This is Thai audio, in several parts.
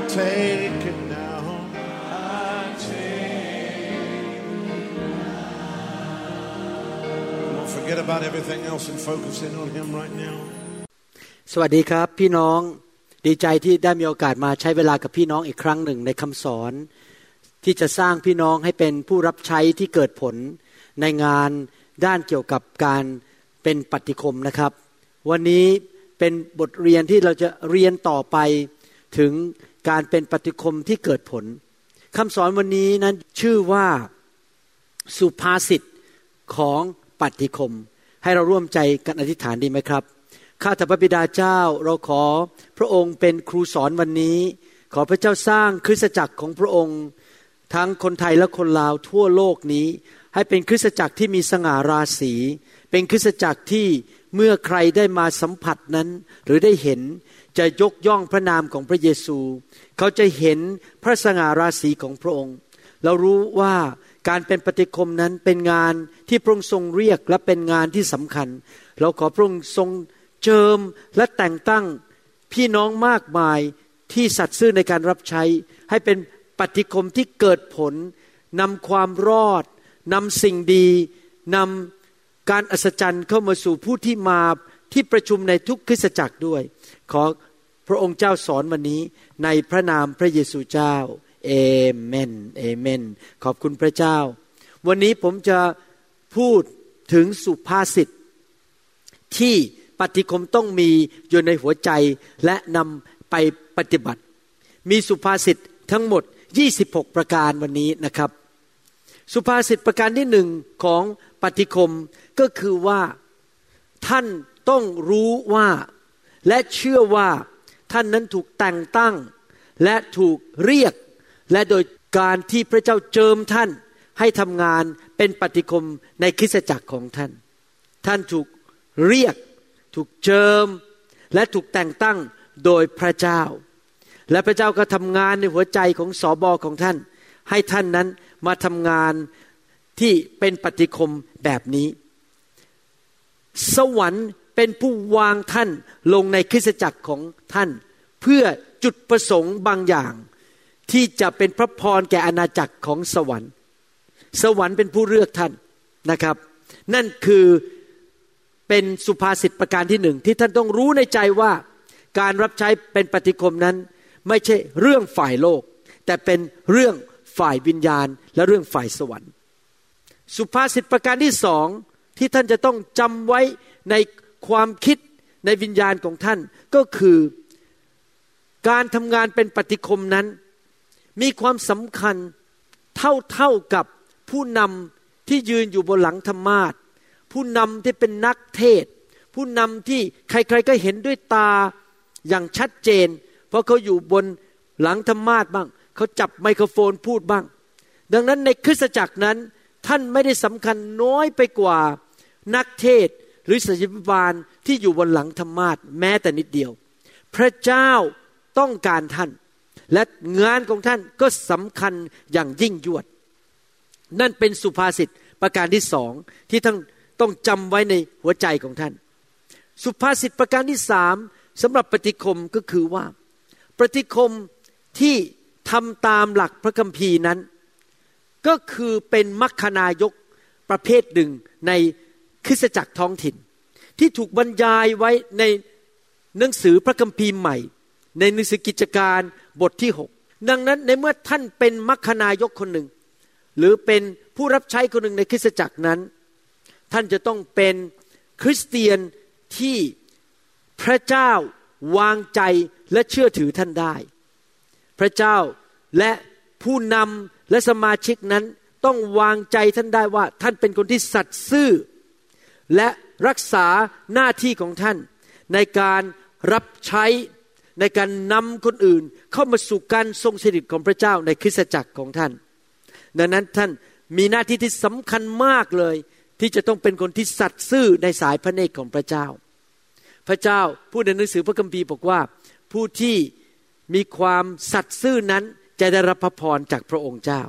I take it now. I take it now. Don't forget about everything else and focus in on Him right now. สวัสดีครับ พี่น้องดีใจที่ได้มีโอกาสมาใช้เวลากับพี่น้องอีกครั้งหนึ่งในคำสอน ที่จะสร้างพี่น้องให้เป็นผู้รับใช้ที่เกิดผลในงานด้านเกี่ยวกับการเป็นปฏิคมนะครับ วันนี้เป็นบทเรียนที่เราจะเรียนต่อไปถึง การเป็นปฏิคมที่เกิดผลคำสอนวันนี้นั้นชื่อว่าสุภาษิตของปฏิคม ให้เราร่วมใจกันอธิษฐานดีไหมครับ ข้าแต่พระบิดาเจ้าเราขอพระองค์เป็นครูสอนวันนี้ ขอพระเจ้าสร้างคริสตจักรของพระองค์ ทั้งคนไทยและคนลาวทั่วโลกนี้ ให้เป็นคริสตจักรที่มีสง่าราศี เป็นคริสตจักรที่ เมื่อใครได้มาสัมผัสนั้น หรือได้เห็นจะยกย่องพระนามของพระเยซู เขาจะเห็นพระสง่าราศีของพระองค์ เรารู้ว่าการเป็นปฏิคมนั้นเป็นงานที่พระองค์ทรงเรียกและเป็นงานที่สำคัญ เราขอพระองค์ทรงเจิมและแต่งตั้งพี่น้องมากมายที่สัตย์ซื่อในการรับใช้ ให้เป็นปฏิคมที่เกิดผลนำความรอดนำสิ่งดีนำ การอัศจรรย์เข้ามาสู่ผู้ที่มาที่ประชุมในทุกคริสตจักรด้วย ขอพระองค์เจ้าสอนวันนี้ในพระนามพระเยซูเจ้าเอเมนเอเมน ขอบคุณพระเจ้า วันนี้ผมจะพูดถึงสุภาษิตที่ปฏิคมต้องมีอยู่ในหัวใจและนำไปปฏิบัติ มีสุภาษิตทั้งหมด 26 ประการวันนี้นะครับ สุภาษิตประการที่หนึ่งของ ปฏิคมก็คือว่าท่านต้องรู้ว่าและเชื่อว่าท่านนั้นถูกแต่งตั้ง และถูกเรียก และโดยการที่พระเจ้าเจิมท่านให้ทำงานเป็นปฏิคมในคริสตจักรของท่าน ท่านถูกเรียก ถูกเจิม และถูกแต่งตั้งโดยพระเจ้า และพระเจ้าก็ทำงานในหัวใจของสอบอของท่าน ให้ท่านนั้นมาทำงาน ที่เป็นปฏิคมแบบนี้ สวรรค์เป็นผู้วางท่านลงในคริสตจักรของท่าน เพื่อจุดประสงค์บางอย่าง ที่จะเป็นพระพรแก่อาณาจักรของสวรรค์ สวรรค์เป็นผู้เลือกท่านนะครับ นั่นคือเป็นสุภาษิตประการที่หนึ่งที่ท่านต้องรู้ในใจว่าการรับใช้เป็นปฏิคมนั้น ไม่ใช่เรื่องฝ่ายโลก แต่เป็นเรื่องฝ่ายวิญญาณและเรื่องฝ่ายสวรรค์ สุภาษิตประการที่สองที่ท่านจะต้องจำไว้ในความคิดในวิญญาณของท่านก็คือการทำงานเป็นปฏิคมนั้น มีความสำคัญเท่าเท่ากับผู้นำที่ยืนอยู่บนหลังธรรมาทผู้นำที่เป็นนักเทศ ผู้นำที่ใครๆก็เห็นด้วยตาอย่างชัดเจน เพราะเขาอยู่บนหลังธรรมาทบ้าง เขาจับไมโครโฟนพูดบ้าง ดังนั้นในคริสตจักรนั้น ท่านไม่ได้สำคัญน้อยไปกว่านักเทศหรือศิษยบาลที่อยู่บนหลังธรรมาทแม้แต่นิดเดียว พระเจ้าต้องการท่าน และงานของท่านก็สำคัญอย่างยิ่งยวด นั่นเป็นสุภาษิตประการที่สองที่ท่านต้องจำไว้ในหัวใจของท่าน สุภาษิตประการที่สามสำหรับปฏิคมก็คือว่า ปฏิคมที่ทำตามหลักพระคัมภีร์นั้น ก็คือเป็นมัคคณายกประเภทหนึ่งในคริสตจักรท้องถิ่น ที่ถูกบรรยายไว้ในหนังสือพระคัมภีร์ใหม่ ในหนังสือกิจการบทที่หกดังนั้นในเมื่อท่านเป็นมัคคณายกคนหนึ่ง หรือเป็นผู้รับใช้คนหนึ่งในคริสตจักรนั้น ท่านจะต้องเป็นคริสเตียนที่พระเจ้าวางใจและเชื่อถือท่านได้ พระเจ้าและ ผู้นำและสมาชิกนั้นต้องวางใจท่านได้ว่าท่านเป็นคนที่สัตย์ซื่อ และรักษาหน้าที่ของท่าน ในการรับใช้ในการนำคนอื่นเข้ามาสู่การทรงสถิตของพระเจ้าในคริสตจักรของท่าน ดังนั้นท่านมีหน้าที่ที่สำคัญมากเลย ที่จะต้องเป็นคนที่สัตย์ซื่อในสายพระเนตรของพระเจ้า พระเจ้าพูดในหนังสือพระคัมภีร์บอกว่า ผู้ที่มีความสัตย์ซื่อนั้น จะได้รับพระพรจากพระองค์เจ้า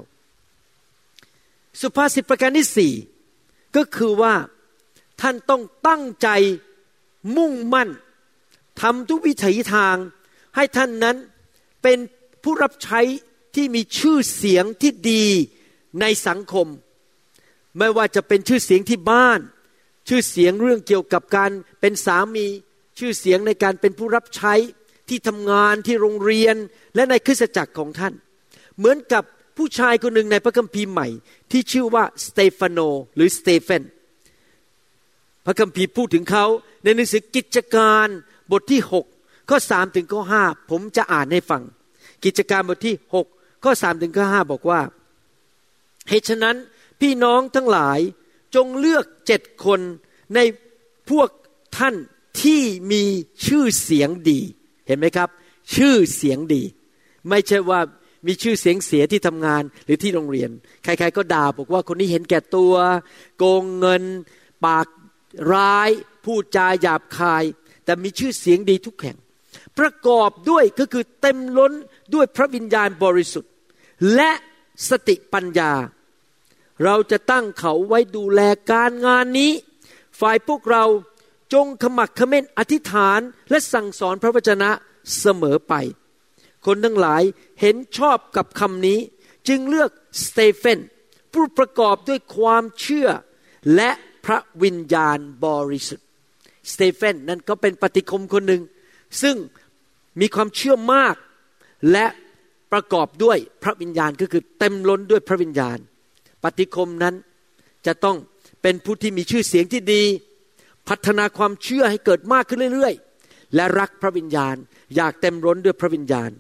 สุภาษิตประการที่สี่ก็คือว่าท่านต้องตั้งใจมุ่งมั่นทำทุกวิถีทางให้ท่านนั้นเป็นผู้รับใช้ที่มีชื่อเสียงที่ดีในสังคม ไม่ว่าจะเป็นชื่อเสียงที่บ้าน ชื่อเสียงเรื่องเกี่ยวกับการเป็นสามี ชื่อเสียงในการเป็นผู้รับใช้ที่ทำงานที่โรงเรียน และในคริสตจักรของท่าน เหมือนกับผู้ชายคนหนึ่งในพระคัมภีร์ใหม่ ที่ชื่อว่าสเตฟานโนหรือสเตเฟนพระคัมภีร์พูดถึงเขาในหนังสือกิจการบทที่ 6 ข้อ 3 ถึงข้อ 5 ผมจะอ่านให้ฟัง กิจการบทที่ 6 ข้อ 3 ถึงข้อ 5 บอกว่าเหตุฉะนั้นพี่น้องทั้งหลายจงเลือกเจ็ดคนในพวกท่านที่มีชื่อเสียงดี เห็นไหมครับ ชื่อเสียงดี ไม่ใช่ว่ามีชื่อเสียงเสียที่ทำงานหรือที่โรงเรียน ใครๆก็ด่าบอกว่าคนนี้เห็นแก่ตัว โกงเงิน ปากร้ายพูดจาหยาบคาย แต่มีชื่อเสียงดีทุกแห่ง ประกอบด้วยก็คือเต็มล้นด้วยพระวิญญาณบริสุทธิ์ และสติปัญญา เราจะตั้งเขาไว้ดูแลการงานนี้ ฝ่ายพวกเราจงขมักขม้นอธิษฐานและสั่งสอนพระวจนะเสมอไป คนทั้งหลายเห็นชอบกับคำนี้ จึงเลือกสเตเฟนผู้ประกอบด้วยความเชื่อและพระวิญญาณบริสุทธิ์สเตเฟนนั้นก็เป็นปฏิคมคนหนึ่ง ซึ่งมีความเชื่อมากและประกอบด้วยพระวิญญาณก็คือเต็มล้นด้วยพระวิญญาณ ปฏิคมนั้นจะต้องเป็นผู้ที่มีชื่อเสียงที่ดี พัฒนาความเชื่อให้เกิดมากขึ้นเรื่อยๆ และรักพระวิญญาณ อยากเต็มล้นด้วยพระวิญญาณ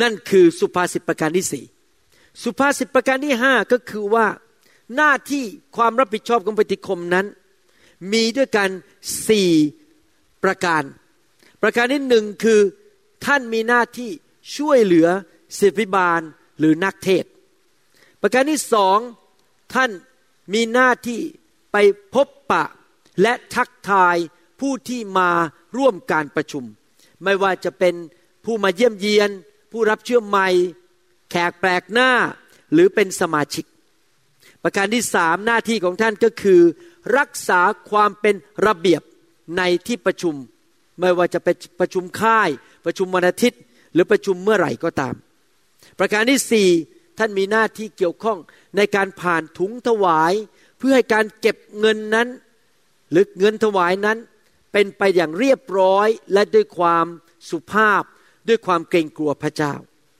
นั่นคือสุภาษิตประการที่สี่สุภาษิตประการที่ห้าก็คือว่าหน้าที่ความรับผิดชอบของปฏิคมนั้น มีด้วยกันสี่ประการ ประการที่หนึ่งคือท่านมีหน้าที่ช่วยเหลือศิบิบาลหรือนักเทศ ประการที่สองท่านมีหน้าที่ไปพบปะและทักทายผู้ที่มาร่วมการประชุม ไม่ว่าจะเป็นผู้มาเยี่ยมเยียน ผู้รับเชื่อใหม่ แขกแปลกหน้าหรือเป็นสมาชิก ประการที่สามหน้าที่ของท่านก็คือ รักษาความเป็นระเบียบในที่ประชุม ไม่ว่าจะเป็นประชุมค่าย ประชุมวันอาทิตย์ หรือประชุมเมื่อไหร่ก็ตาม ประการที่สี่ท่านมีหน้าที่เกี่ยวข้องในการผ่านถุงถวาย เพื่อให้การเก็บเงินนั้น หรือเงินถวายนั้นเป็นไปอย่างเรียบร้อยและด้วยความสุภาพ ด้วยความเกรงกลัวพระเจ้า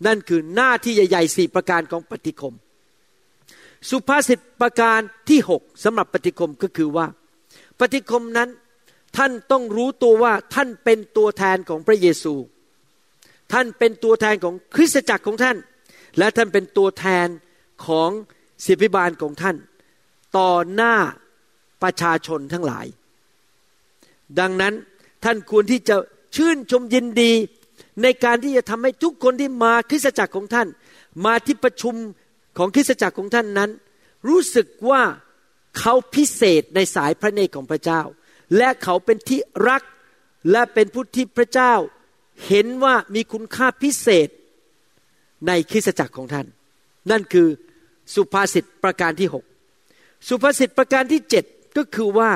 นั่นคือหน้าที่ใหญ่ๆสี่ประการของปฏิคม สุภาษิตประการที่หกสำหรับปฏิคมก็คือว่า ปฏิคมนั้นท่านต้องรู้ตัวว่าท่านเป็นตัวแทนของพระเยซู ท่านเป็นตัวแทนของคริสตจักรของท่าน และท่านเป็นตัวแทนของศิบิบาลของท่าน ต่อหน้าประชาชนทั้งหลาย ดังนั้นท่านควรที่จะชื่นชมยินดี ในการที่จะทำให้ทุกคนที่มาคริสตจักรของท่าน มาที่ประชุมของคริสตจักรของท่านนั้น รู้สึกว่าเขาพิเศษในสายพระเนตรของพระเจ้า และเขาเป็นที่รักและเป็นผู้ที่พระเจ้า เห็นว่ามีคุณค่าพิเศษในคริสตจักรของท่าน นั่นคือสุภาษิตประการที่หกสุภาษิตประการที่เจ็ดก็คือว่า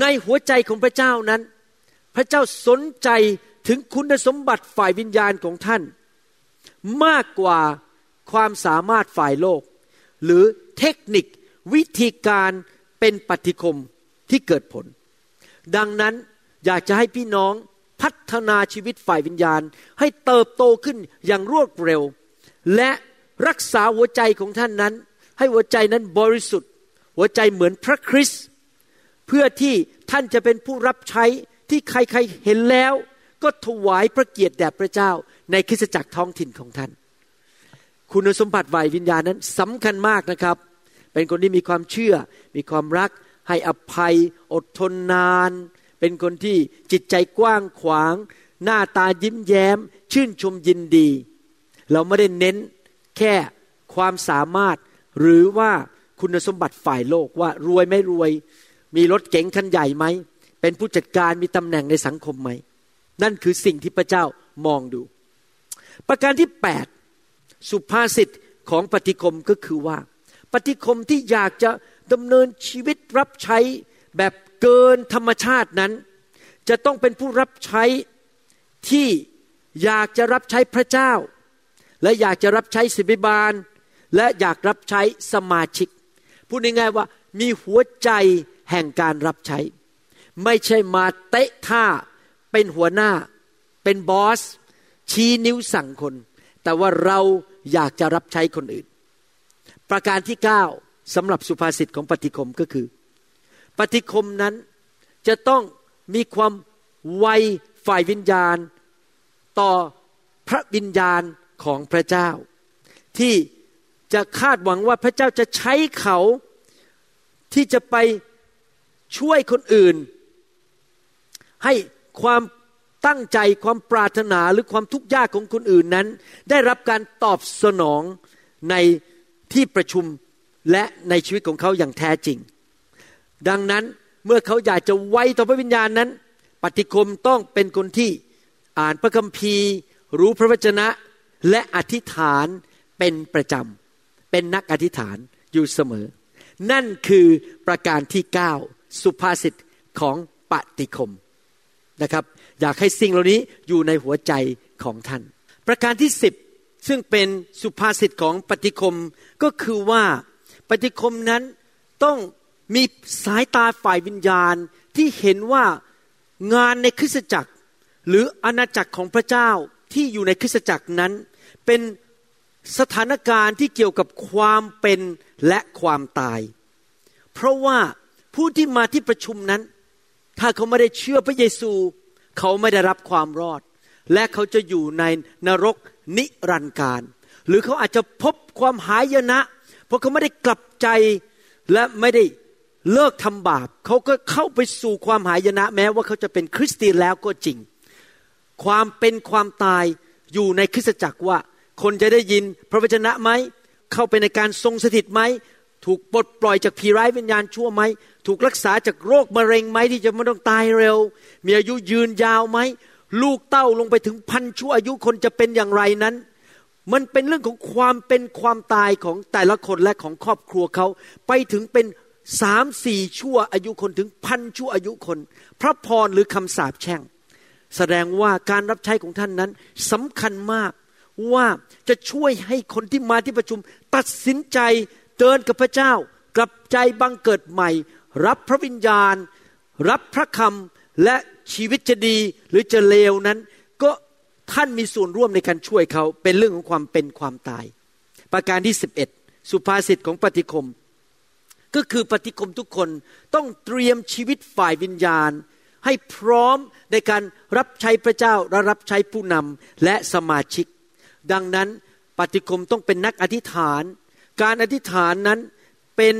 ในหัวใจของพระเจ้านั้น พระเจ้าสนใจ ถึงคุณสมบัติฝ่ายวิญญาณของท่าน มากกว่าความสามารถฝ่ายโลก หรือเทคนิควิธีการเป็นปฏิคมที่เกิดผล ดังนั้นอยากจะให้พี่น้องพัฒนาชีวิตฝ่ายวิญญาณ ให้เติบโตขึ้นอย่างรวดเร็ว และรักษาหัวใจของท่านนั้น ให้หัวใจนั้นบริสุทธิ์ หัวใจเหมือนพระคริสต์เพื่อที่ท่านจะเป็นผู้รับใช้ที่ใครๆเห็นแล้ว ก็ถวายพระเกียรติแด่พระเจ้าในคริสตจักรท้องถิ่นของท่าน คุณสมบัติฝ่ายวิญญาณนั้นสำคัญมากนะครับ เป็นคนที่มีความเชื่อ มีความรัก ให้อภัย อดทนนาน เป็นคนที่จิตใจกว้างขวาง หน้าตายิ้มแย้ม ชื่นชมยินดี เราไม่ได้เน้นแค่ความสามารถหรือว่าคุณสมบัติฝ่ายโลกว่ารวยไม่รวย มีรถเก๋งคันใหญ่ไหม เป็นผู้จัดการมีตำแหน่งในสังคมไหม นั่นคือสิ่งที่พระเจ้ามองดู ประการที่ 8 สุภาษิตของปฏิคมก็คือว่า ปฏิคมที่อยากจะดำเนินชีวิตรับใช้แบบเกินธรรมชาตินั้น จะต้องเป็นผู้รับใช้ที่อยากจะรับใช้พระเจ้า และอยากจะรับใช้สิบิบาล และอยากรับใช้สมาชิก พูดง่ายๆว่ามีหัวใจแห่งการรับใช้ ไม่ใช่มาเตะท่า เป็นหัวหน้า เป็นบอส ชี้นิ้วสั่งคน แต่ว่าเราอยากจะรับใช้คนอื่น ประการที่เก้าสำหรับสุภาษิตของปฏิคมก็คือ ปฏิคมนั้นจะต้องมีความไวฝ่ายวิญญาณ ต่อพระวิญญาณของพระเจ้า ที่จะคาดหวังว่าพระเจ้าจะใช้เขาที่จะไปช่วยคนอื่น ให้ ความตั้งใจความปรารถนาหรือความทุกข์ยากของคนอื่นนั้น ได้รับการตอบสนองในที่ประชุมและในชีวิตของเขาอย่างแท้จริง ดังนั้นเมื่อเขาอยากจะไว้ต่อพระวิญญาณนั้น ปฏิคมต้องเป็นคนที่อ่านพระคัมภีร์ รู้พระวจนะและอธิษฐานเป็นประจำเป็นนักอธิษฐานอยู่เสมอ นั่นคือประการที่เก้าสุภาษิตของปฏิคม นะครับ อยากให้สิ่งเหล่านี้อยู่ในหัวใจของท่าน ประการที่สิบซึ่งเป็นสุภาษิตของปฏิคมก็คือว่าปฏิคมนั้นต้องมีสายตาฝ่ายวิญญาณที่เห็นว่างานในคริสตจักร หรืออาณาจักรของพระเจ้าที่อยู่ในคริสตจักรนั้น เป็นสถานการณ์ที่เกี่ยวกับความเป็นและความตาย เพราะว่าผู้ที่มาที่ประชุมนั้น ถ้าเขาไม่ได้เชื่อพระเยซู เขาไม่ได้รับความรอด และเขาจะอยู่ในนรกนิรันดร์การ หรือเขาอาจจะพบความหายนะ เพราะเขาไม่ได้กลับใจและไม่ได้เลิกทำบาป เขาก็เข้าไปสู่ความหายนะ แม้ว่าเขาจะเป็นคริสเตียนแล้วก็จริง ความเป็นความตายอยู่ในคริสตจักรว่า คนจะได้ยินพระวจนะไหมเข้าไปในการทรงสถิตไหม ถูกปลดปล่อยจากผีร้ายวิญญาณชั่วไหม ถูกรักษาจากโรคมะเร็งไหมที่จะไม่ต้องตายเร็ว มีอายุยืนยาวไหม ลูกเต้าลงไปถึงพันชั่วอายุคนจะเป็นอย่างไรนั้น มันเป็นเรื่องของความเป็นความตายของแต่ละคนและของครอบครัวเขา ไปถึงเป็นสามสี่ชั่วอายุคนถึงพันชั่วอายุคน พระพรหรือคำสาปแช่ง แสดงว่าการรับใช้ของท่านนั้นสำคัญมากว่าจะช่วยให้คนที่มาที่ประชุม ตัดสินใจ เดินกับพระเจ้ากลับใจบังเกิดใหม่ รับพระวิญญาณ รับพระคำและชีวิตจะดีหรือจะเลวนั้น ก็ท่านมีส่วนร่วมในการช่วยเขาเป็นเรื่องของความเป็นความตาย ประการที่ 11 สุภาษิตของปฏิคม ก็คือปฏิคมทุกคนต้องเตรียมชีวิตฝ่ายวิญญาณ ให้พร้อมในการรับใช้พระเจ้าและรับใช้ผู้นำและสมาชิก ดังนั้นปฏิคมต้องเป็นนักอธิษฐาน การอธิษฐานนั้นเป็น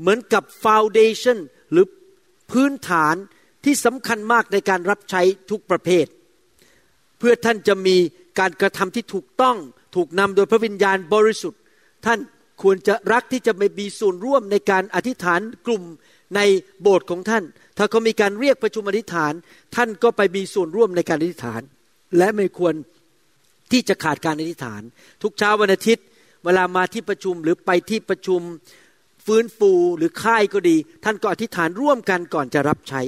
เหมือนกับฟาวเดชันหรือพื้นฐานที่สำคัญมากในการรับใช้ทุกประเภท เพื่อท่านจะมีการกระทำที่ถูกต้องถูกนำโดยพระวิญญาณบริสุทธิ์ ท่านควรจะรักที่จะไม่มีส่วนร่วมในการอธิษฐานกลุ่มในโบสถ์ของท่าน ถ้าเขามีการเรียกประชุมอธิษฐาน ท่านก็ไปมีส่วนร่วมในการอธิษฐาน และไม่ควรที่จะขาดการอธิษฐาน ทุกเช้าวันอาทิตย์ เวลามาที่ประชุมหรือไปที่ประชุมฟื้นฟูหรือค่ายก็ดี ท่านก็อธิษฐานร่วมกันก่อนจะรับใช้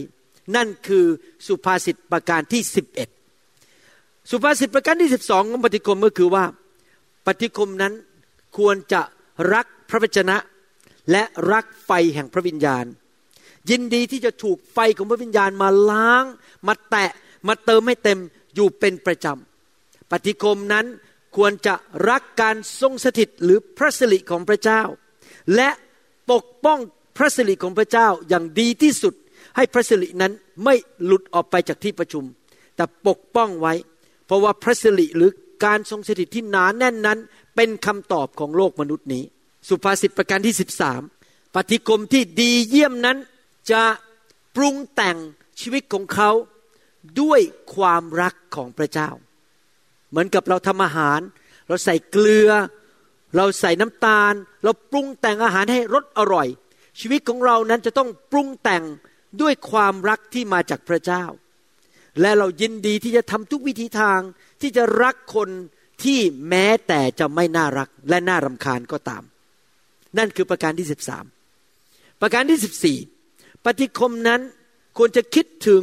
นั่นคือสุภาษิตประการที่ 11 สุภาษิตประการที่สิบสองของปฏิคมก็คือว่าปฏิคมนั้นควรจะรักพระวจนะ และรักไฟแห่งพระวิญญาณ ยินดีที่จะถูกไฟของพระวิญญาณมาล้าง มาแตะมาเติมให้เต็มอยู่เป็นประจำปฏิคมนั้น ควรจะรักการทรงสถิตหรือพระสิริของพระเจ้า และปกป้องพระสิริของพระเจ้าอย่างดีที่สุด ให้พระสิรินั้นไม่หลุดออกไปจากที่ประชุม แต่ปกป้องไว้ เพราะว่าพระสิริหรือการทรงสถิตที่หนาแน่นนั้น เป็นคำตอบของโลกมนุษย์นี้ สุภาษิตประการที่ 13 ปฏิคมที่ดีเยี่ยมนั้นจะปรุงแต่งชีวิตของเขาด้วยความรักของพระเจ้า เหมือนกับเราทำอาหาร เราใส่เกลือ เราใส่น้ำตาล เราปรุงแต่งอาหารให้รสอร่อย ชีวิตของเรานั้นจะต้องปรุงแต่งด้วยความรักที่มาจากพระเจ้า และเรายินดีที่จะทำทุกวิธีทางที่จะรักคนที่แม้แต่จะไม่น่ารักและน่ารำคาญก็ตาม นั่นคือประการที่สิบสามประการที่สิบสี่ปฏิคมนั้นควรจะคิดถึง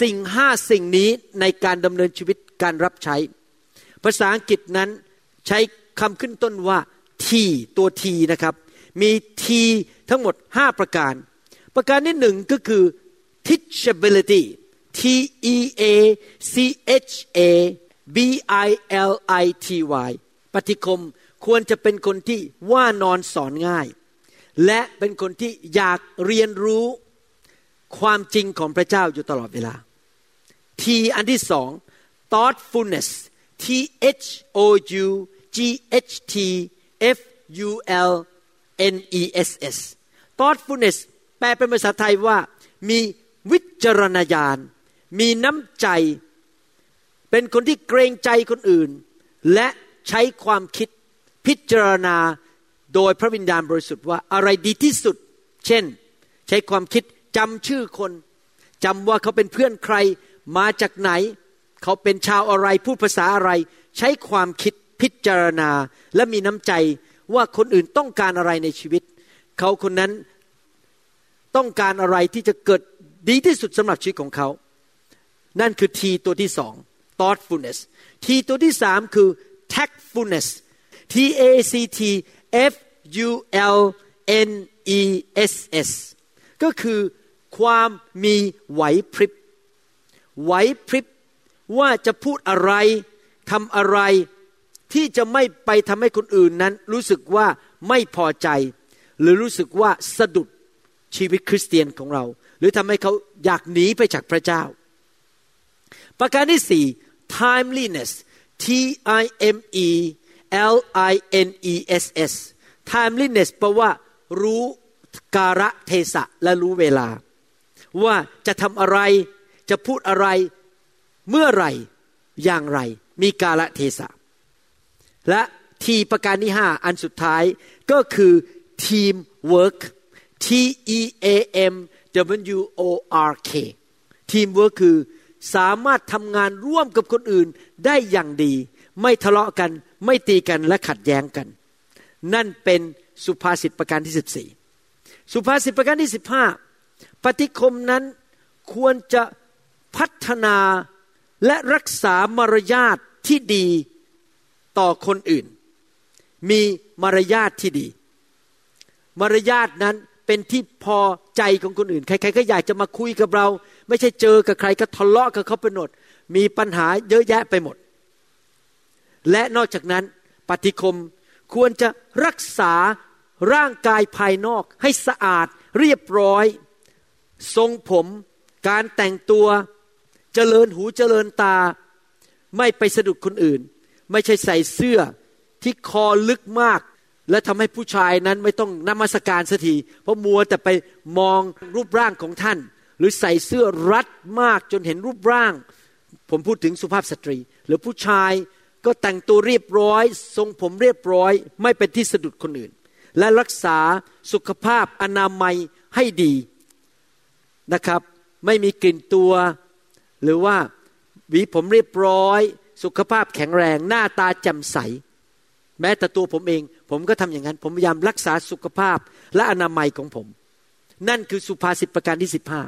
สิ่งห้าสิ่งนี้ในการดำเนินชีวิตการรับใช้ ภาษาอังกฤษนั้นใช้คำขึ้นต้นว่าทีตัวทีนะครับ มีทีทั้งหมดห้าประการ ประการที่หนึ่งก็คือ teachability T E A C H A B I L I T Y ปฏิคมควรจะเป็นคนที่ว่านอนสอนง่าย และเป็นคนที่อยากเรียนรู้ความจริงของพระเจ้าอยู่ตลอดเวลา ทีอันที่สอง thoughtfulness T H O U G H T F U L N E S S thoughtfulness แปลเป็นภาษาไทยว่า มีวิจารณญาณ มีน้ำใจ เป็นคนที่เกรงใจคนอื่น และใช้ความคิดพิจารณาโดยพระวิญญาณบริสุทธิ์ว่าอะไรดีที่สุด เช่น ใช้ความคิดจำชื่อคนจำว่าเขาเป็นเพื่อนใครมาจากไหน เขาเป็นชาวอะไรพูดภาษาอะไร ใช้ความคิดพิจารณา และมีน้ำใจว่าคนอื่นต้องการอะไรในชีวิต เขาคนนั้นต้องการอะไรที่จะเกิดดีที่สุดสำหรับชีวิตของเขา นั่นคือทีตัวที่สอง thoughtfulness ทีตัวที่สามคือ tactfulness T A C T F U L N E S S ก็คือความมีไหวพริบ ไหวพริบ ว่าจะพูดอะไรทำอะไรที่จะไม่ไปทำให้คนอื่นนั้น รู้สึกว่าไม่พอใจ หรือรู้สึกว่าสะดุดชีวิตคริสเตียนของเรา หรือทำให้เขาอยากหนีไปจากพระเจ้า ประการที่สี่ timeliness T I M E L I N E S S timeliness แปลว่า รู้กาลเทศะและรู้เวลา ว่าจะทำอะไรจะพูดอะไร เมื่อไรอย่างไร มีกาลเทศะ และทีประการที่ห้าอันสุดท้ายก็คือทีมเวิร์ก T E A M W O R K ทีมเวิร์กคือสามารถทำงานร่วมกับคนอื่นได้อย่างดี ไม่ทะเลาะกันไม่ตีกันและขัดแย้งกัน นั่นเป็นสุภาษิตประการที่สิบสี่สุภาษิตประการที่สิบห้าปฏิคมนั้นควรจะพัฒนา และรักษามารยาทที่ดีต่อคนอื่น มีมารยาทที่ดี มารยาทนั้นเป็นที่พอใจของคนอื่น ใคร ๆ ก็อยากจะมาคุยกับเรา ไม่ใช่เจอกับใครก็ทะเลาะกับเขาไปหมดมีปัญหาเยอะแยะไปหมด และนอกจากนั้นปฏิคมควรจะรักษาร่างกายภายนอกให้สะอาดเรียบร้อย ทรงผม การแต่งตัว เจริญหูเจริญตา ไม่ไปสะดุดคนอื่น ไม่ใช่ใส่เสื้อที่คอลึกมาก และทำให้ผู้ชายนั้นไม่ต้องนมัสการสักทีเพราะมัวแต่ไปมองรูปร่างของท่าน หรือใส่เสื้อรัดมากจนเห็นรูปร่าง ผมพูดถึงสุภาพสตรี หรือผู้ชายก็แต่งตัวเรียบร้อย ทรงผมเรียบร้อย ไม่เป็นที่สะดุดคนอื่น และรักษาสุขภาพอนามัยให้ดีนะครับ ไม่มีกลิ่นตัว หรือว่าหวีผมเรียบร้อย สุขภาพแข็งแรงหน้าตาแจ่มใส แม้แต่ตัวผมเอง ผมก็ทำอย่างนั้น ผมพยายามรักษาสุขภาพและอนามัยของผม นั่นคือสุภาษิตประการที่สิบห้า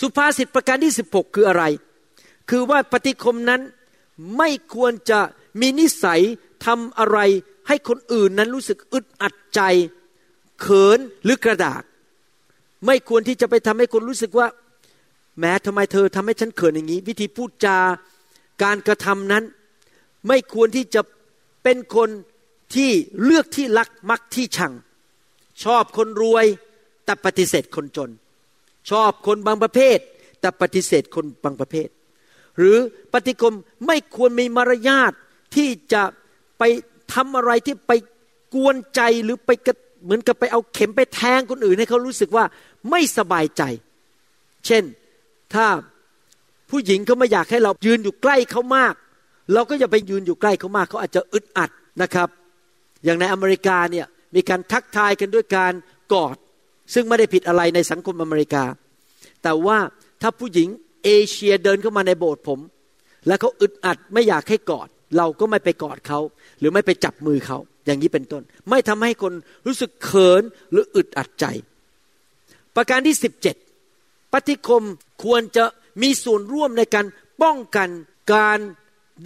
สุภาษิตประการที่สิบหกคืออะไร คือว่าปฏิคมนั้นไม่ควรจะมีนิสัยทำอะไรให้คนอื่นนั้นรู้สึกอึดอัดใจ เขินหรือกระดาก ไม่ควรที่จะไปทำให้คนรู้สึกว่า แม้ทำไมเธอทำให้ฉันเขินอย่างนี้ วิธีพูดจาการกระทำนั้น ไม่ควรที่จะเป็นคนที่เลือกที่รักมักที่ชัง ชอบคนรวยแต่ปฏิเสธคนจน ชอบคนบางประเภท แต่ปฏิเสธคนบางประเภท หรือปฏิกรมไม่ควรมีมารยาทที่จะไปทำอะไรที่ไปกวนใจหรือไปเหมือนกับไปเอาเข็มไปแทงคนอื่นให้เขารู้สึกว่าไม่สบายใจ เช่น ถ้าผู้หญิงเขาไม่อยากให้เรายืนอยู่ใกล้เขามาก เราก็อย่าไปยืนอยู่ใกล้เขามากเขาอาจจะอึดอัดนะครับ อย่างในอเมริกาเนี่ยมีการทักทายกันด้วยการกอด ซึ่งไม่ได้ผิดอะไรในสังคมอเมริกา แต่ว่าถ้าผู้หญิงเอเชียเดินเข้ามาในโบสถ์ผม แล้วเขาอึดอัดไม่อยากให้กอด เราก็ไม่ไปกอดเขาหรือไม่ไปจับมือเขาอย่างนี้เป็นต้น ไม่ทำให้คนรู้สึกเขินหรืออึดอัดใจ ประการที่สิบเจ็ด ปฏิคมควรจะมีส่วนร่วมในการป้องกันการ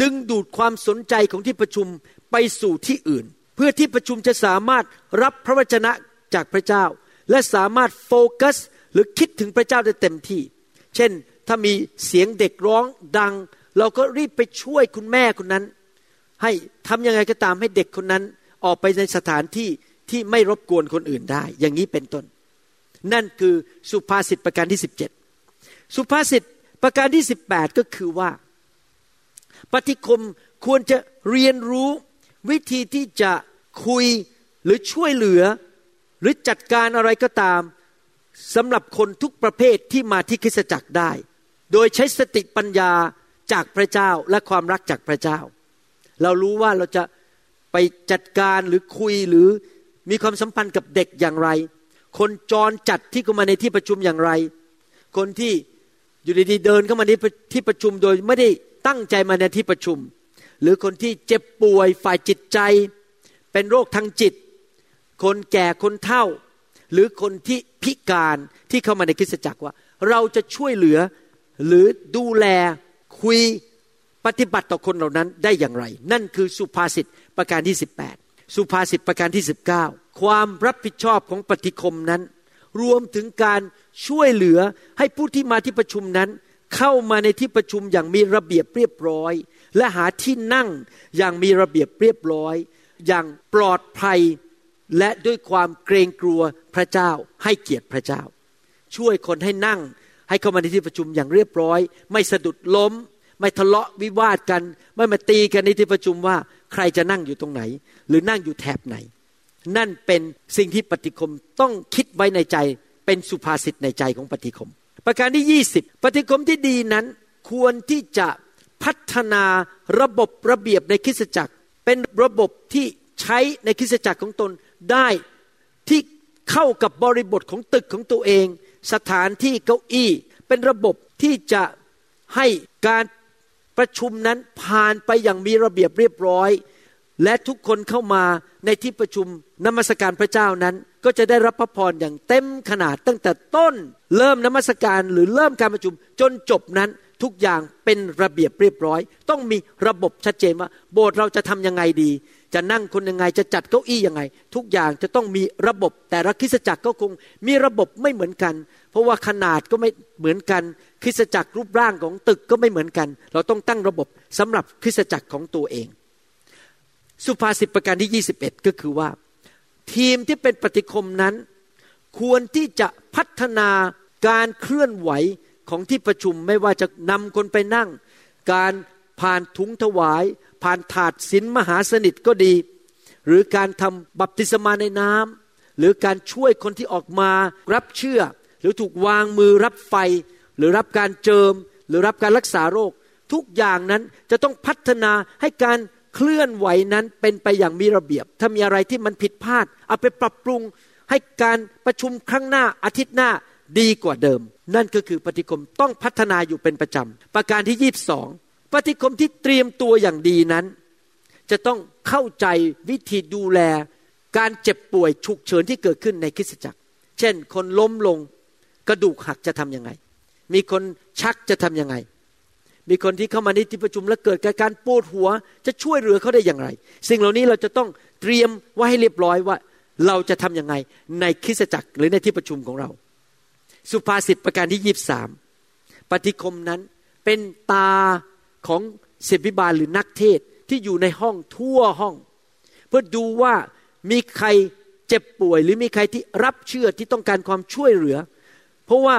ดึงดูดความสนใจของที่ประชุมไปสู่ที่อื่น เพื่อที่ประชุมจะสามารถรับพระวจนะจากพระเจ้า และสามารถโฟกัสหรือคิดถึงพระเจ้าได้เต็มที่ เช่นถ้ามีเสียงเด็กร้องดัง เราก็รีบไปช่วยคุณแม่คนนั้น ให้ทำยังไงก็ตามให้เด็กคนนั้นออกไปในสถานที่ที่ไม่รบกวนคนอื่นได้ อย่างนี้เป็นต้น นั่นคือสุภาษิตประการที่ 17 สุภาษิตประการที่ 18 ก็คือว่า ปฏิคมควรจะเรียนรู้วิธีที่จะคุยหรือช่วยเหลือ หรือจัดการอะไรก็ตามสำหรับคนทุกประเภทที่มาที่คริสตจักรได้ โดยใช้สติปัญญาจากพระเจ้าและความรักจากพระเจ้า เรารู้ว่าเราจะไปจัดการหรือคุยหรือมีความสัมพันธ์กับเด็กอย่างไร คนจรจัดที่เข้ามาในที่ประชุมอย่างไร คนที่อยู่ดีๆเดินเข้ามาในที่ประชุมโดยไม่ได้ตั้งใจมาในที่ประชุม หรือคนที่เจ็บป่วยฝ่ายจิตใจ เป็นโรคทางจิต คนแก่คนเฒ่า หรือคนที่พิการที่เข้ามาในคริสตจักรว่า เราจะช่วยเหลือหรือดูแลคุยปฏิบัติต่อคนเหล่านั้นได้อย่างไร นั่นคือสุภาษิตประการที่ 18 สุภาษิตประการที่ 19 ความรับผิดชอบของปฏิคมนั้น รวมถึงการช่วยเหลือให้ผู้ที่มาที่ประชุมนั้น เข้ามาในที่ประชุมอย่างมีระเบียบเรียบร้อย และหาที่นั่งอย่างมีระเบียบเรียบร้อย อย่างปลอดภัยและด้วยความเกรงกลัวพระเจ้า ให้เกียรติพระเจ้า ช่วยคนให้นั่งให้เข้ามาในที่ประชุมอย่างเรียบร้อย ไม่สะดุดล้ม ไม่ทะเลาะวิวาทกัน ไม่มาตีกันในที่ประชุมว่า ใครจะนั่งอยู่ตรงไหน หรือนั่งอยู่แถบไหน นั่นเป็นสิ่งที่ปฏิคมต้องคิดไว้ในใจเป็นสุภาษิตในใจของปฏิคม ประการที่ 20 ปฏิคมที่ดีนั้นควรที่จะพัฒนาระบบระเบียบในคริสตจักร เป็นระบบที่ใช้ในคริสตจักรของตนได้ที่เข้ากับบริบทของตึกของตัวเอง สถานที่เก้าอี้ เป็นระบบที่จะให้การ ประชุมนั้นผ่านไปอย่างมีระเบียบเรียบร้อย และทุกคนเข้ามาในที่ประชุมนมัสการพระเจ้านั้น ก็จะได้รับพระพรอย่างเต็มขนาดตั้งแต่ต้น เริ่มนมัสการหรือเริ่มการประชุมจนจบนั้นทุกอย่างเป็นระเบียบเรียบร้อย ต้องมีระบบชัดเจนว่า โบสถ์เราจะทํำยังไงดี จะนั่งคนยังไงจะจัดเก้าอี้ยังไง ทุกอย่างจะต้องมีระบบแต่ละคริสตจักรก็คงมีระบบไม่เหมือนกัน เพราะว่าขนาดก็ไม่เหมือนกัน คริสตจักรรูปร่างของตึกก็ไม่เหมือนกัน เราต้องตั้งระบบสำหรับคริสตจักรของตัวเอง สุภาษิตประการที่ 21 ก็คือว่า ทีมที่เป็นปฏิคมนั้น ควรที่จะพัฒนาการเคลื่อนไหวของที่ประชุมไม่ว่าจะนำคนไปนั่ง การผ่านถุงถวาย ผ่านถาดศีลมหาสนิทก็ดี หรือการทำบัพติศมาในน้ำหรือการช่วยคนที่ออกมารับเชื่อ หรือถูกวางมือรับไฟ หรือรับการเจิม หรือรับการรักษาโรค ทุกอย่างนั้นจะต้องพัฒนาให้การเคลื่อนไหวนั้นเป็นไปอย่างมีระเบียบ ถ้ามีอะไรที่มันผิดพลาด เอาไปปรับปรุงให้การประชุมครั้งหน้าอาทิตย์หน้าดีกว่าเดิม นั่นก็คือปฏิคมต้องพัฒนาอยู่เป็นประจำ ประการที่ยีบสองปฏิคมที่เตรียมตัวอย่างดีนั้น จะต้องเข้าใจวิธีดูแล การเจ็บป่วยฉุกเฉินที่เกิดขึ้นในคริสตจักร เช่น คนล้มลง กระดูกหักจะทํำยังไง มีคนชักจะทํำยังไง มีคนที่เข้ามาในที่ประชุมแล้วเกิดการปวดหัวจะช่วยเหลือเขาได้อย่างไร สิ่งเหล่านี้เราจะต้องเตรียมไว้ให้เรียบร้อยว่าเราจะทํำยังไงในคริสตจักรหรือในที่ประชุมของเรา สุภาษิตประการที่ยีบสามปฏิคมนั้นเป็นตาของศิบิบาลหรือนักเทศที่อยู่ในห้องทั่วห้อง เพื่อดูว่ามีใครเจ็บป่วย หรือมีใครที่รับเชื่อที่ต้องการความช่วยเหลือ เพราะว่า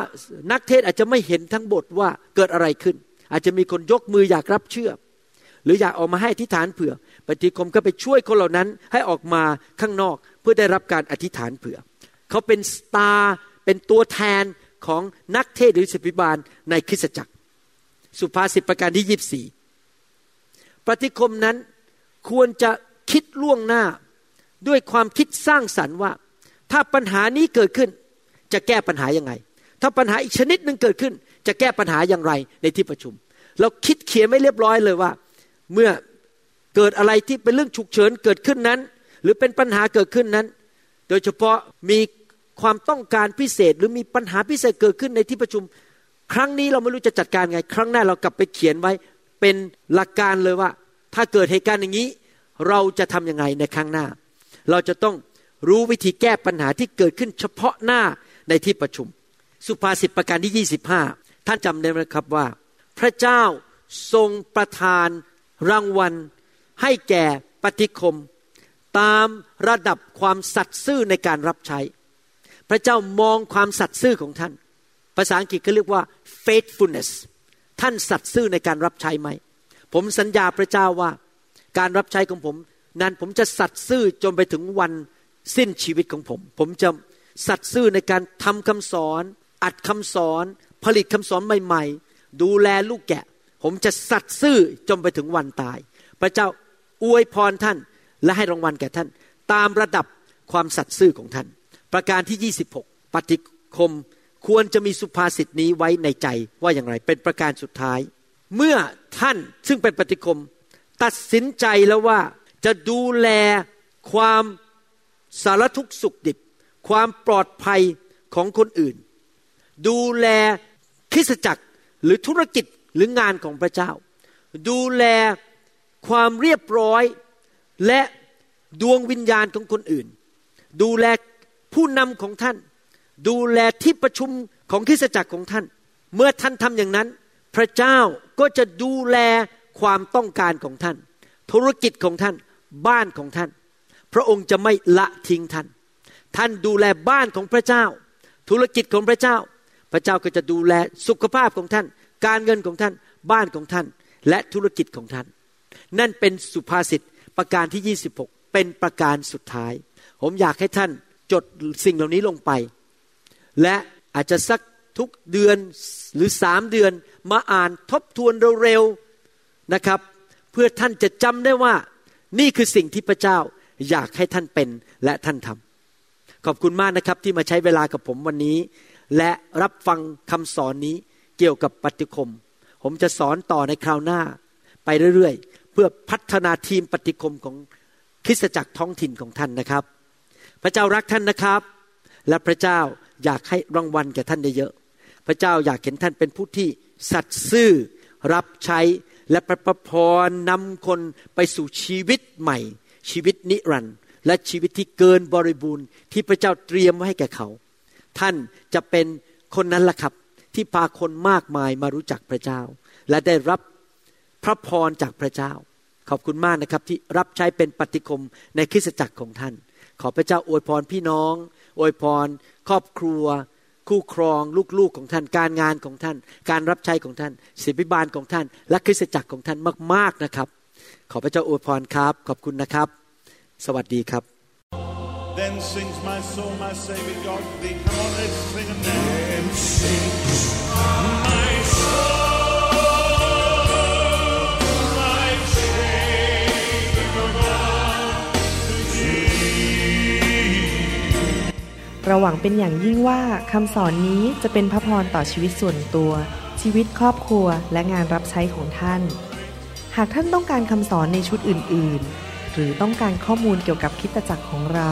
นักเทศอาจจะไม่เห็นทั้งบทว่าเกิดอะไรขึ้น อาจจะมีคนยกมืออยากรับเชื่อ หรืออยากออกมาให้อธิษฐานเผื่อปฏิคมก็ไปช่วยคนเหล่านั้นให้ออกมาข้างนอกเพื่อได้รับการอธิษฐานเผื่อ เขาเป็นสตาร์เป็นตัวแทนของนักเทศหรือศิบิบาลในคริสตจักร สุภาษิตประการที่ยีบสี่ปฏิคมนั้นควรจะคิดล่วงหน้าด้วยความคิดสร้างสรรค์ว่า ถ้าปัญหานี้เกิดขึ้นจะแก้ปัญหายังไง ถ้าปัญหาอีกชนิดหนึ่งเกิดขึ้น จะแก้ปัญหาอย่างไรในที่ประชุม เราคิดเขียนไม่เรียบร้อยเลยว่า เมื่อเกิดอะไรที่เป็นเรื่องฉุกเฉินเกิดขึ้นนั้น หรือเป็นปัญหาเกิดขึ้นนั้น โดยเฉพาะมีความต้องการพิเศษ หรือมีปัญหาพิเศษเกิดขึ้นในที่ประชุม ครั้งนี้เราไม่รู้จะจัดการไง ครั้งหน้าเรากลับไปเขียนไว้เป็นหลักการเลยว่า ถ้าเกิดเหตุการณ์อย่างนี้ เราจะทํำยังไงในครั้งหน้า เราจะต้องรู้วิธีแก้ปัญหาที่เกิดขึ้นเฉพาะหน้าในที่ประชุม สุภาษิตประการที่ 25 ท่านจำได้ไหมครับว่า พระเจ้าทรงประทานรางวัล ให้แก่ปฏิคม ตามระดับความสัตย์ซื่อในการรับใช้ พระเจ้ามองความสัตย์ซื่อของท่าน ภาษาอังกฤษเขาเรียกว่า faithfulness ท่านสัตย์ซื่อในการรับใช้ไหม ผมสัญญาพระเจ้าว่าการรับใช้ของผม นั้นผมจะสัตย์ซื่อจนไปถึงวันสิ้นชีวิตของผม ผมจะสัตย์ซื่อในการทำคำสอน อัดคำสอนผลิตคำสอนใหม่ ๆ ดูแลลูกแกะ ผมจะสัตย์ซื่อจนไปถึงวันตาย พระเจ้าอวยพรท่านและให้รางวัลแก่ท่าน ตามระดับความสัตย์ซื่อของท่าน ประการที่ 26 ปฏิคมควรจะมีสุภาษิตนี้ไว้ในใจว่าอย่างไร เป็นประการสุดท้าย เมื่อท่านซึ่งเป็นปฏิคม ตัดสินใจแล้วว่าจะดูแลความสารทุกข์สุขดิบ ความปลอดภัยของคนอื่น ดูแลคริสจักรหรือธุรกิจหรืองานของพระเจ้า ดูแลความเรียบร้อยและดวงวิญญาณของคนอื่น ดูแลผู้นำของท่าน ดูแลที่ประชุมของคริสจักรของท่าน เมื่อท่านทำอย่างนั้น พระเจ้าก็จะดูแลความต้องการของท่าน ธุรกิจของท่านบ้านของท่าน พระองค์จะไม่ละทิ้งท่าน ท่านดูแลบ้านของพระเจ้า ธุรกิจของพระเจ้า พระเจ้าก็จะดูแลสุขภาพของท่าน การเงินของท่าน บ้านของท่าน และธุรกิจของท่าน นั่นเป็นสุภาษิตประการที่ 26 เป็นประการสุดท้าย ผมอยากให้ท่านจดสิ่งเหล่านี้ลงไป และอาจจะสักทุกเดือนหรือสามเดือนมาอ่านทบทวนเร็วๆนะครับ เพื่อท่านจะจำได้ว่านี่คือสิ่งที่พระเจ้าอยากให้ท่านเป็นและท่านทำขอบคุณมากนะครับที่มาใช้เวลากับผมวันนี้ และรับฟังคำสอนนี้เกี่ยวกับปฏิคม ผมจะสอนต่อในคราวหน้า ไปเรื่อยๆ เพื่อพัฒนาทีมปฏิคมของคริสตจักรท้องถิ่นของท่านนะครับ พระเจ้ารักท่านนะครับ และพระเจ้าอยากให้รางวัลแก่ท่านเยอะๆพระเจ้าอยากเห็นท่านเป็นผู้ที่สัตย์ซื่อรับใช้และประประพรนำคนไปสู่ชีวิตใหม่ ชีวิตนิรันดร์และชีวิตที่เกินบริบูรณ์ที่พระเจ้าเตรียมไว้ให้แก่เขา ท่านจะเป็นคนนั้นล่ะครับ ที่พาคนมากมายมารู้จักพระเจ้า และได้รับพระพรจากพระเจ้า ขอบคุณมากนะครับที่รับใช้เป็นปฏิคมในคริสตจักรของท่าน ขอพระเจ้าอวยพรพี่น้องอวยพร ครอบครัว คู่ครองลูกๆของท่าน การงานของท่าน การรับใช้ของท่านศิบิบาลของท่าน และคริสตจักรของท่านมากๆนะครับ ขอพระเจ้าอวยพรครับ ขอบคุณนะครับ สวัสดีครับ Then sings my soul, my Savior God to thee. Come on, let's sing a Then sings my soul, my เราหวังเป็นอย่างยิ่งว่าคำสอนนี้จะเป็นพระพรต่อชีวิตส่วนตัว ชีวิตครอบครัวและงานรับใช้ของท่าน หากท่านต้องการคำสอนในชุดอื่น ๆ หรือต้องการข้อมูลเกี่ยวกับคริสตจักรของเรา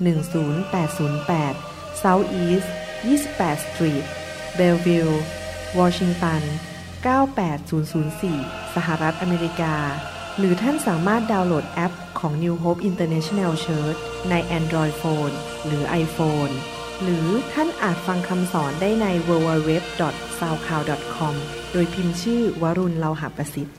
10808 South East 28 Street Bellevue Washington 98004 สหรัฐอเมริกา หรือท่านสามารถดาวน์โหลดแอปของ New Hope International Church ใน Android Phone หรือ iPhone หรือท่านอาจฟังคำสอนได้ใน www.soundcloud.com โดยพิมพ์ชื่อวรุณเลาหะประสิทธิ์